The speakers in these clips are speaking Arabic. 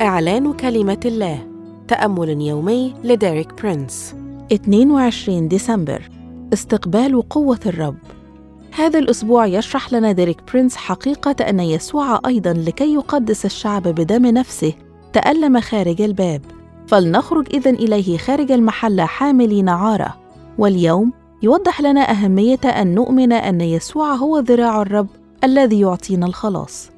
إعلان كلمة الله. تأمل يومي لديريك برينس. 22 ديسمبر. استقبال قوة الرب. هذا الأسبوع يشرح لنا ديريك برينس حقيقة أن يسوع أيضا لكي يقدس الشعب بدم نفسه. تألم خارج الباب. فلنخرج إذن إليه خارج المحل حاملين عارة. واليوم يوضح لنا أهمية أن نؤمن أن يسوع هو ذراع الرب الذي يعطينا الخلاص.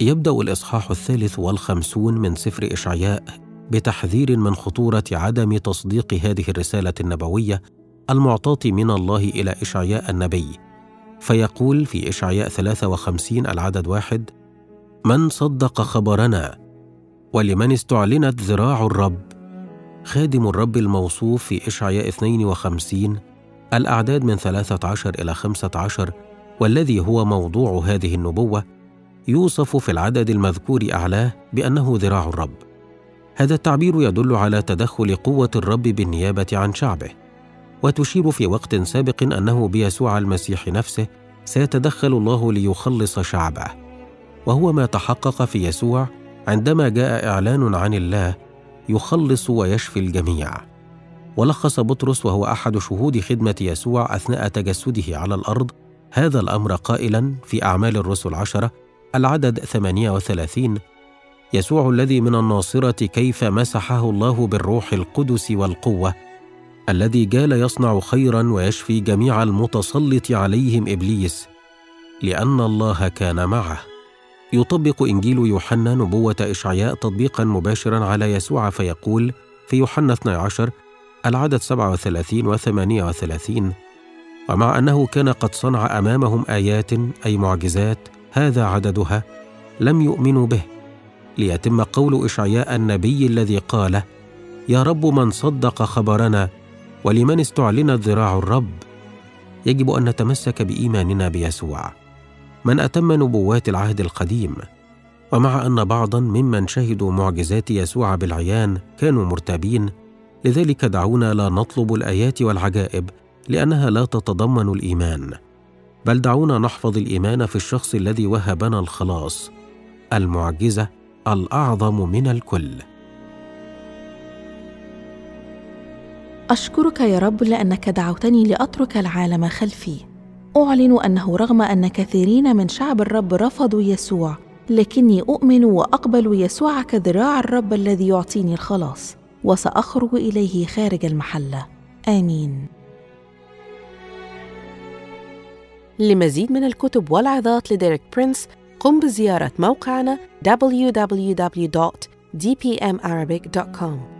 يبدأ الإصحاح الثالث والخمسون من سفر إشعياء بتحذير من خطورة عدم تصديق هذه الرسالة النبوية المعطاة من الله إلى إشعياء النبي. فيقول في إشعياء 53 العدد واحد من صدق خبرنا ولمن استعلنت ذراع الرب؟ خادم الرب الموصوف في إشعياء 52 الأعداد من 13 إلى 15 والذي هو موضوع هذه النبوة يوصف في العدد المذكور أعلاه بأنه ذراع الرب. هذا التعبير يدل على تدخل قوة الرب بالنيابة عن شعبه وتشير في وقت سابق أنه بيسوع المسيح نفسه سيتدخل الله ليخلص شعبه. وهو ما تحقق في يسوع عندما جاء إعلان عن الله يخلص ويشفي الجميع. ولخص بطرس وهو أحد شهود خدمة يسوع أثناء تجسده على الأرض هذا الأمر قائلا في أعمال الرسل عشرة العدد 38 يسوع الذي من الناصرة كيف مسحه الله بالروح القدس والقوة الذي جال يصنع خيرا ويشفي جميع المتسلط عليهم إبليس لأن الله كان معه. يطبق إنجيل يوحنا نبوة إشعياء تطبيقا مباشرا على يسوع فيقول في يوحنا 12 العدد 37 و 38 ومع أنه كان قد صنع أمامهم آيات أي معجزات هذا عددها لم يؤمنوا به. ليتم قول إشعياء النبي الذي قال يا رب من صدق خبرنا ولمن استعلنت ذراع الرب. يجب أن نتمسك بإيماننا بيسوع. من أتم نبوات العهد القديم ومع أن بعضا ممن شهدوا معجزات يسوع بالعيان كانوا مرتابين لذلك دعونا لا نطلب الآيات والعجائب لأنها لا تتضمن الإيمان. بل دعونا نحفظ الإيمان في الشخص الذي وهبنا الخلاص المعجزة الأعظم من الكل. أشكرك يا رب لأنك دعوتني لأترك العالم خلفي. أعلن أنه رغم أن كثيرين من شعب الرب رفضوا يسوع لكني أؤمن وأقبل يسوع كذراع الرب الذي يعطيني الخلاص وسأخرج إليه خارج المحلة. آمين. لمزيد من الكتب والعظات لديريك برينس قم بزيارة موقعنا www.dpmarabic.com